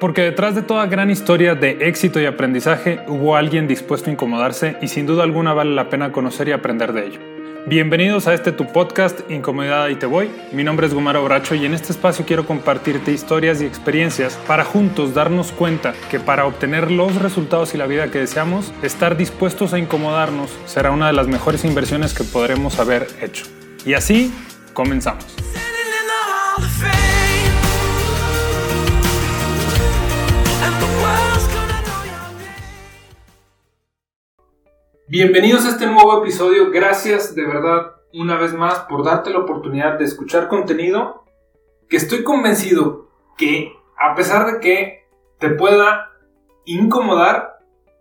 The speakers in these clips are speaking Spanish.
Porque detrás de toda gran historia de éxito y aprendizaje hubo alguien dispuesto a incomodarse y sin duda alguna vale la pena conocer y aprender de ello. Bienvenidos a este tu podcast Incomodidad y te voy. Mi nombre es Gumaro Bracho y en este espacio quiero compartirte historias y experiencias para juntos darnos cuenta que para obtener los resultados y la vida que deseamos, estar dispuestos a incomodarnos será una de las mejores inversiones que podremos haber hecho. Y así comenzamos. Bienvenidos a este nuevo episodio. Gracias de verdad una vez más por darte la oportunidad de escuchar contenido que estoy convencido que a pesar de que te pueda incomodar,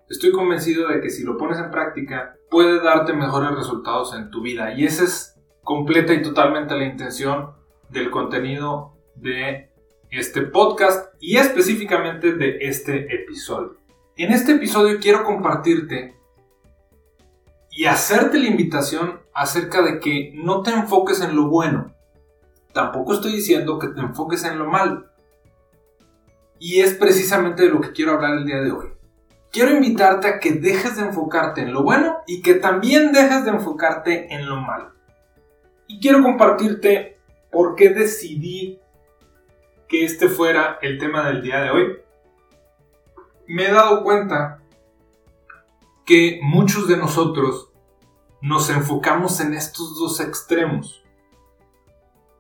estoy convencido de que si lo pones en práctica puede darte mejores resultados en tu vida. Y esa es completa y totalmente la intención del contenido de este podcast y específicamente de este episodio. En este episodio quiero compartirte y hacerte la invitación acerca de que no te enfoques en lo bueno. Tampoco estoy diciendo que te enfoques en lo malo. Y es precisamente de lo que quiero hablar el día de hoy. Quiero invitarte a que dejes de enfocarte en lo bueno y que también dejes de enfocarte en lo malo. Y quiero compartirte por qué decidí que este fuera el tema del día de hoy. Me he dado cuenta que muchos de nosotros nos enfocamos en estos dos extremos.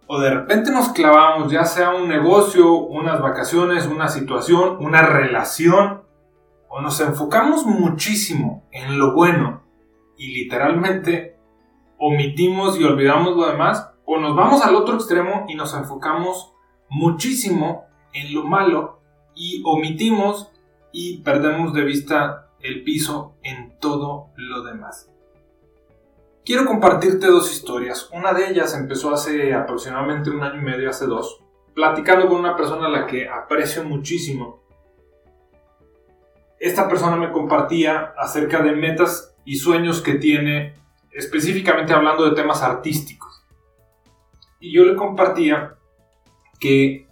O de repente nos clavamos, ya sea un negocio, unas vacaciones, una situación, una relación, o nos enfocamos muchísimo en lo bueno y literalmente omitimos y olvidamos lo demás, o nos vamos al otro extremo y nos enfocamos muchísimo en lo malo y omitimos y perdemos de vista el piso en todo lo demás. Quiero compartirte dos historias. Una de ellas empezó hace aproximadamente un año y medio, hace dos, platicando con una persona a la que aprecio muchísimo. Esta persona me compartía acerca de metas y sueños que tiene, específicamente hablando de temas artísticos. Y yo le compartía que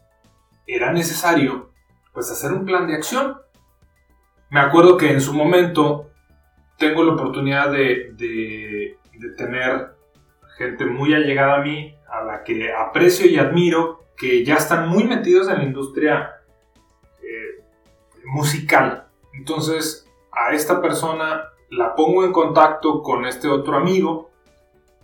era necesario pues hacer un plan de acción me acuerdo que en su momento tengo la oportunidad de, de, tener gente muy allegada a mí, a la que aprecio y admiro, que ya están muy metidos en la industria eh, musical. Entonces, a esta persona la pongo en contacto con este otro amigo,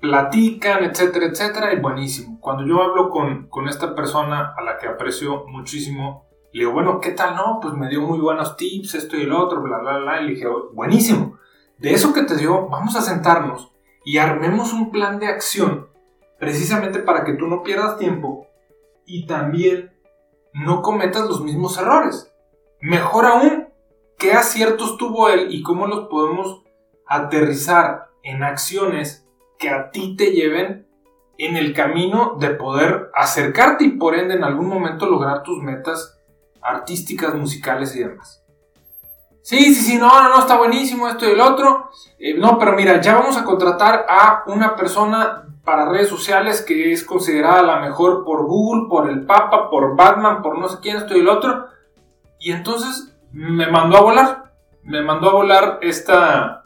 platican, etcétera, etcétera, y buenísimo. Cuando yo hablo con, con esta persona a la que aprecio muchísimo, le digo, bueno, ¿qué tal? No, pues me dio muy buenos tips, esto y el otro, bla, bla, bla. Y le dije, buenísimo. De eso que te dio, vamos a sentarnos y armemos un plan de acción precisamente para que tú no pierdas tiempo y también no cometas los mismos errores. Mejor aún, qué aciertos tuvo él y cómo los podemos aterrizar en acciones que a ti te lleven en el camino de poder acercarte y por ende en algún momento lograr tus metas artísticas, musicales y demás. Sí, sí, sí, no, no, no, está buenísimo esto y el otro. Eh, no, pero mira, ya vamos a contratar a una persona para redes sociales que es considerada la mejor por Google, por el Papa, por Batman, por no sé quién, esto y el otro. Y entonces me mandó a volar. Me mandó a volar esta,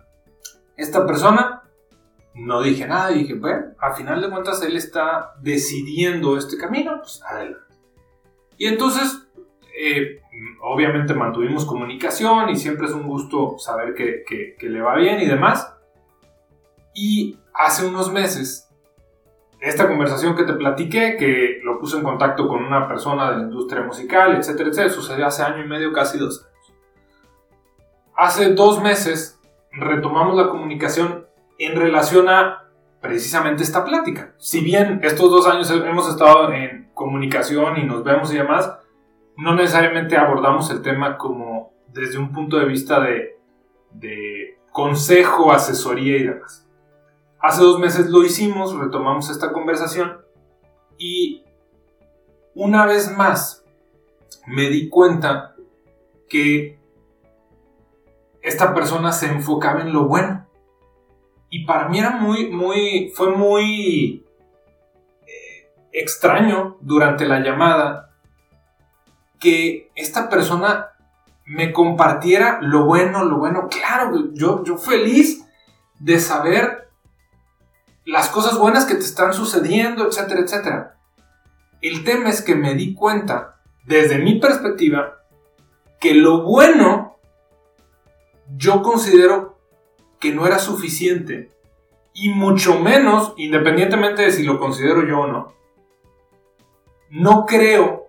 esta persona. No dije nada, dije, bueno, al final de cuentas él está decidiendo este camino, pues adelante. Y entonces eh, obviamente mantuvimos comunicación y siempre es un gusto saber que, le va bien y demás. Y hace unos meses, esta conversación que te platiqué, que lo puse en contacto con una persona de la industria musical, etcétera, etcétera, sucedió hace año y medio, casi dos años. Hace dos meses retomamos la comunicación en relación a precisamente esta plática. Si bien estos dos años hemos estado en comunicación y nos vemos y demás, no necesariamente abordamos el tema como desde un punto de vista de, consejo, asesoría y demás. Hace dos meses lo hicimos, retomamos esta conversación y una vez más me di cuenta que esta persona se enfocaba en lo bueno. Y para mí era muy, muy, fue muy eh, extraño durante la llamada que esta persona me compartiera lo bueno, lo bueno. Claro, yo, yo feliz de saber las cosas buenas que te están sucediendo, etcétera, etcétera. El tema es que me di cuenta, desde mi perspectiva, que lo bueno yo considero que no era suficiente. Y mucho menos, independientemente de si lo considero yo o no, no creo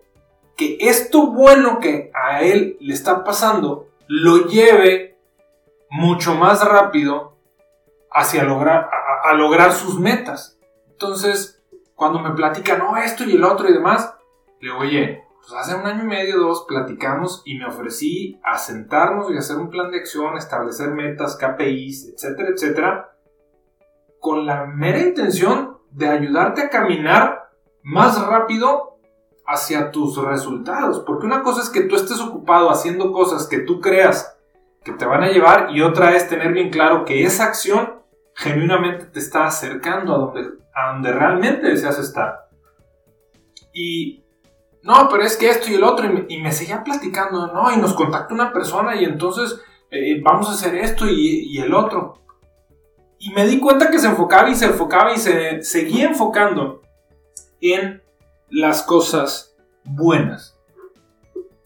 que esto bueno que a él le está pasando lo lleve mucho más rápido hacia lograr, a, lograr sus metas. Entonces, cuando me platican, no, esto y el otro y demás, le digo, oye, pues hace un año y medio, dos, platicamos y me ofrecí a sentarnos y hacer un plan de acción, establecer metas, KPIs, etcétera, etcétera, con la mera intención de ayudarte a caminar más rápido hacia tus resultados. Porque una cosa es que tú estés ocupado haciendo cosas que tú creas que te van a llevar y otra es tener bien claro que esa acción genuinamente te está acercando a donde, a donde realmente deseas estar. Y no, pero es que esto y el otro, y me, seguía platicando, no, y nos contacta una persona y entonces eh, vamos a hacer esto y, y, el otro. Y me di cuenta que se enfocaba y se enfocaba y se seguía enfocando en las cosas buenas.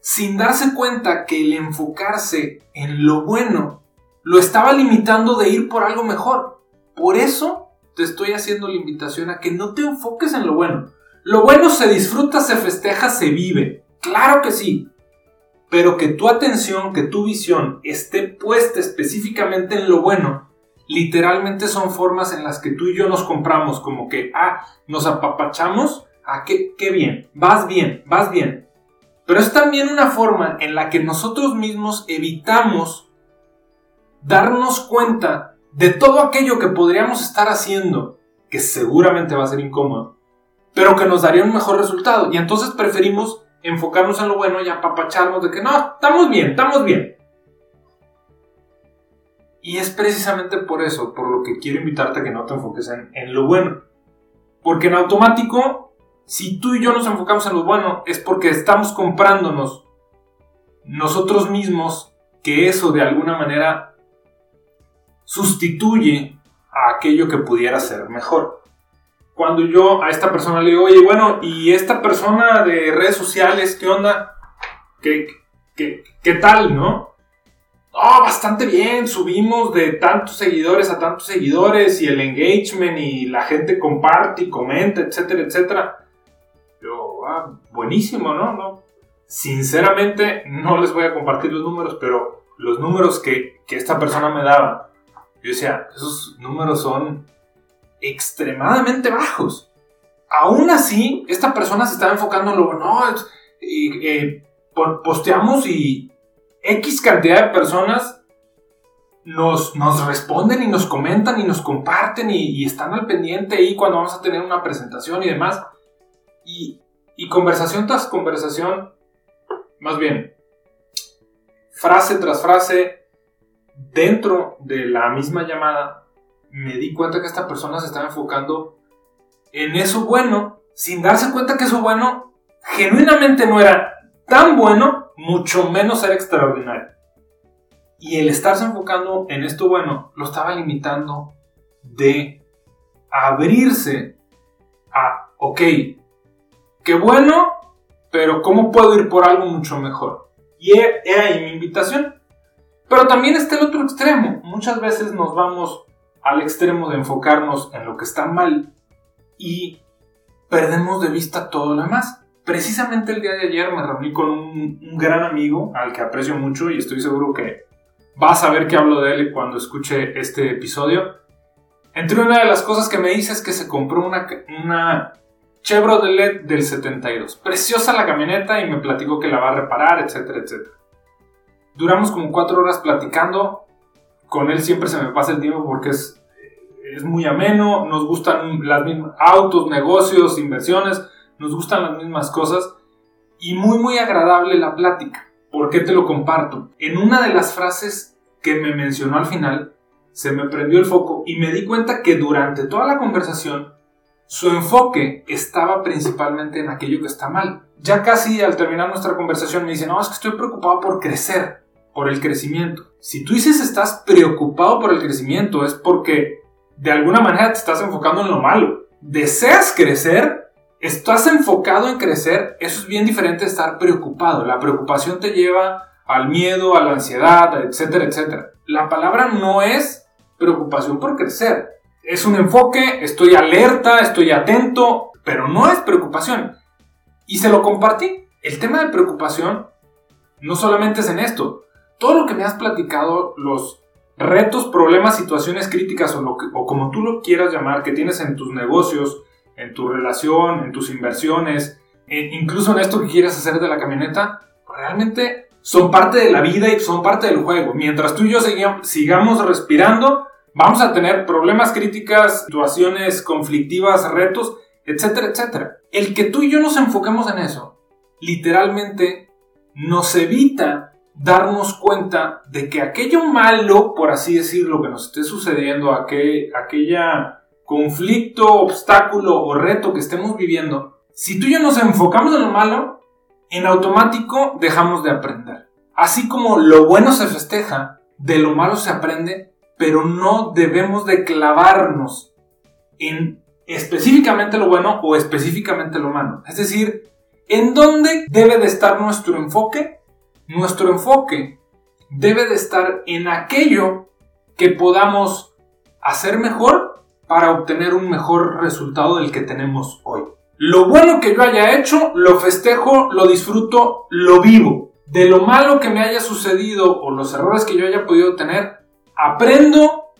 Sin darse cuenta que el enfocarse en lo bueno lo estaba limitando de ir por algo mejor. Por eso te estoy haciendo la invitación a que no te enfoques en lo bueno. Lo bueno se disfruta, se festeja, se vive. Claro que sí. Pero que tu atención, que tu visión esté puesta específicamente en lo bueno, literalmente son formas en las que tú y yo nos compramos como que, ah, nos apapachamos, ah, qué, bien, vas bien, vas bien. Pero es también una forma en la que nosotros mismos evitamos darnos cuenta de todo aquello que podríamos estar haciendo, que seguramente va a ser incómodo, pero que nos daría un mejor resultado. Y entonces preferimos enfocarnos en lo bueno y apapacharnos de que no, estamos bien, estamos bien. Y es precisamente por eso, por lo que quiero invitarte a que no te enfoques en, en lo bueno. Porque en automático, si tú y yo nos enfocamos en lo bueno, es porque estamos comprándonos nosotros mismos que eso de alguna manera sustituye a aquello que pudiera ser mejor cuando yo a esta persona le digo, oye, bueno, ¿y esta persona de redes sociales, qué onda? ¿Qué, qué, tal, no? Oh, bastante bien, subimos de tantos seguidores a tantos seguidores y el engagement y la gente comparte y comenta, etcétera, etcétera. Buenísimo, ¿no? ¿no? Sinceramente, no les voy a compartir los números, pero los números que, que esta persona me daba, yo decía, esos números son extremadamente bajos. Aún así, esta persona se estaba enfocando en lo no, eh, posteamos y X cantidad de personas nos, nos, responden y nos comentan y nos comparten y, están al pendiente ahí cuando vamos a tener una presentación y demás. Y, y conversación tras conversación, más bien, frase tras frase, dentro de la misma llamada, me di cuenta que esta persona se estaba enfocando en eso bueno, sin darse cuenta que eso bueno genuinamente no era tan bueno, mucho menos era extraordinario. Y el estarse enfocando en esto bueno lo estaba limitando de abrirse a, ok, qué bueno, pero ¿cómo puedo ir por algo mucho mejor? Y he ahí mi invitación. Pero también está el otro extremo. Muchas veces nos vamos al extremo de enfocarnos en lo que está mal y perdemos de vista todo lo demás. Precisamente el día de ayer me reuní con un, gran amigo al que aprecio mucho y estoy seguro que va a saber que hablo de él cuando escuche este episodio. Entre una de las cosas que me dice es que se compró una Chevrolet del 72. Preciosa la camioneta y me platicó que la va a reparar, etcétera, etcétera. Duramos como cuatro horas platicando con él siempre se me pasa el tiempo porque es, es muy ameno, nos gustan las mismas autos, negocios, inversiones, nos gustan las mismas cosas y muy muy agradable la plática. ¿Por qué te lo comparto? En una de las frases que me mencionó al final, se me prendió el foco y me di cuenta que durante toda la conversación su enfoque estaba principalmente en aquello que está mal. Ya casi al terminar nuestra conversación me dice, no, es que estoy preocupado por crecer, por el crecimiento. Si tú dices estás preocupado por el crecimiento es porque de alguna manera te estás enfocando en lo malo. Deseas crecer, estás enfocado en crecer, eso es bien diferente de estar preocupado. La preocupación te lleva al miedo, a la ansiedad, etcétera, etcétera. La palabra no es preocupación por crecer. Es un enfoque, estoy alerta, estoy atento, pero no es preocupación. Y se lo compartí. El tema de preocupación no solamente es en esto. Todo lo que me has platicado, los retos, problemas, situaciones críticas o, como tú lo quieras llamar, que tienes en tus negocios, en tu relación, en tus inversiones, e incluso en esto que quieres hacer de la camioneta, realmente son parte de la vida y son parte del juego. Mientras tú y yo sigamos respirando, vamos a tener problemas, críticas, situaciones conflictivas, retos, etcétera, etcétera. El que tú y yo nos enfoquemos en eso, literalmente nos evita darnos cuenta de que aquello malo, por así decirlo, que nos esté sucediendo, aquel, aquella conflicto, obstáculo o reto que estemos viviendo, si tú y yo nos enfocamos en lo malo, en automático dejamos de aprender. Así como lo bueno se festeja, de lo malo se aprende, pero no debemos de clavarnos en específicamente lo bueno o específicamente lo malo. Es decir, ¿en dónde debe de estar nuestro enfoque? Nuestro enfoque debe de estar en aquello que podamos hacer mejor para obtener un mejor resultado del que tenemos hoy. Lo bueno que yo haya hecho, lo festejo, lo disfruto, lo vivo. De lo malo que me haya sucedido o los errores que yo haya podido tener, aprendo,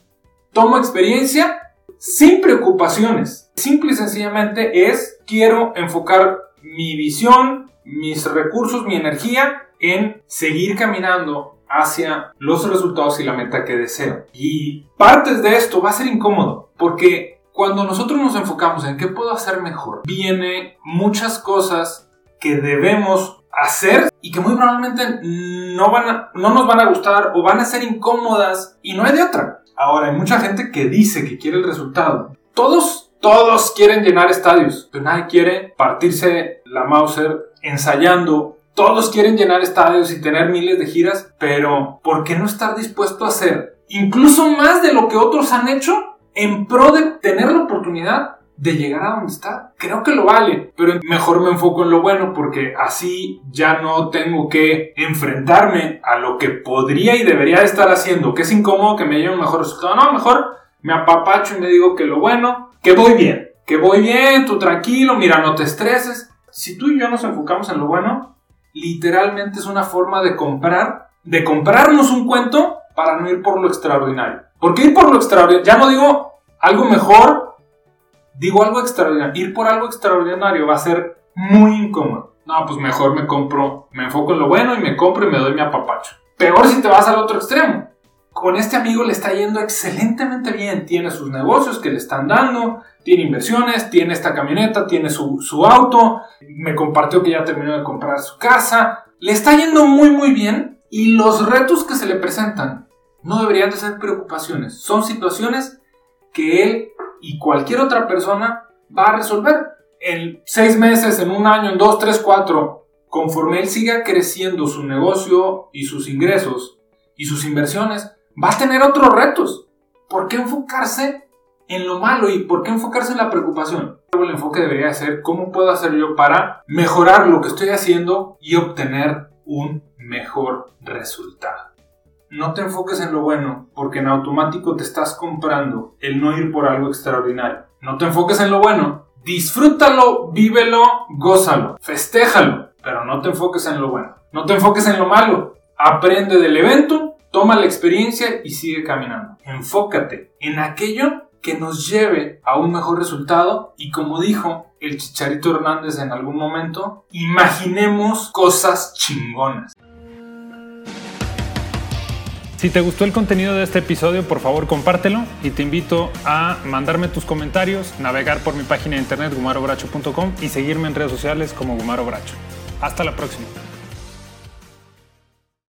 tomo experiencia sin preocupaciones. Simple y sencillamente es quiero enfocar mi visión, mis recursos, mi energía en seguir caminando hacia los resultados y la meta que deseo. Y partes de esto va a ser incómodo porque cuando nosotros nos enfocamos en qué puedo hacer mejor, viene muchas cosas que debemos hacer y que muy probablemente no, van no nos van a gustar o van a ser incómodas y no hay de otra. Ahora, hay mucha gente que dice que quiere el resultado. Todos, todos quieren llenar estadios, pero nadie quiere partirse la Mauser ensayando. Todos quieren llenar estadios y tener miles de giras, pero ¿por qué no estar dispuesto a hacer incluso más de lo que otros han hecho en pro de tener la oportunidad de llegar a donde está. Creo que lo vale, pero mejor me enfoco en lo bueno porque así ya no tengo que enfrentarme a lo que podría y debería estar haciendo, que es incómodo que me lleve un mejor resultado. No, mejor me apapacho y me digo que lo bueno, que voy bien, que voy bien, tú tranquilo, mira, no te estreses. Si tú y yo nos enfocamos en lo bueno, literalmente es una forma de comprar, de comprarnos un cuento para no ir por lo extraordinario. Porque ir por lo extraordinario, ya no digo algo mejor digo algo extraordinario, ir por algo extraordinario va a ser muy incómodo. No, pues mejor me compro, me enfoco en lo bueno y me compro y me doy mi apapacho. Peor si te vas al otro extremo. Con este amigo le está yendo excelentemente bien. Tiene sus negocios que le están dando, tiene inversiones, tiene esta camioneta, tiene su, su auto. Me compartió que ya terminó de comprar su casa. Le está yendo muy muy bien y los retos que se le presentan no deberían de ser preocupaciones. Son situaciones que él y cualquier otra persona va a resolver. En seis meses, en un año, en dos, tres, cuatro, conforme él siga creciendo su negocio y sus ingresos y sus inversiones, va a tener otros retos. ¿Por qué enfocarse en lo malo y por qué enfocarse en la preocupación? El enfoque debería ser cómo puedo hacer yo para mejorar lo que estoy haciendo y obtener un mejor resultado. No te enfoques en lo bueno, porque en automático te estás comprando el no ir por algo extraordinario. No te enfoques en lo bueno, disfrútalo, vívelo, gózalo, festéjalo, pero no te enfoques en lo bueno. No te enfoques en lo malo. Aprende del evento, toma la experiencia y sigue caminando. Enfócate en aquello que nos lleve a un mejor resultado y como dijo el Chicharito Hernández en algún momento, imaginemos cosas chingonas. Si te gustó el contenido de este episodio, por favor compártelo y te invito a mandarme tus comentarios, navegar por mi página de internet gumarobracho.com y seguirme en redes sociales como Gumaro Bracho. Hasta la próxima.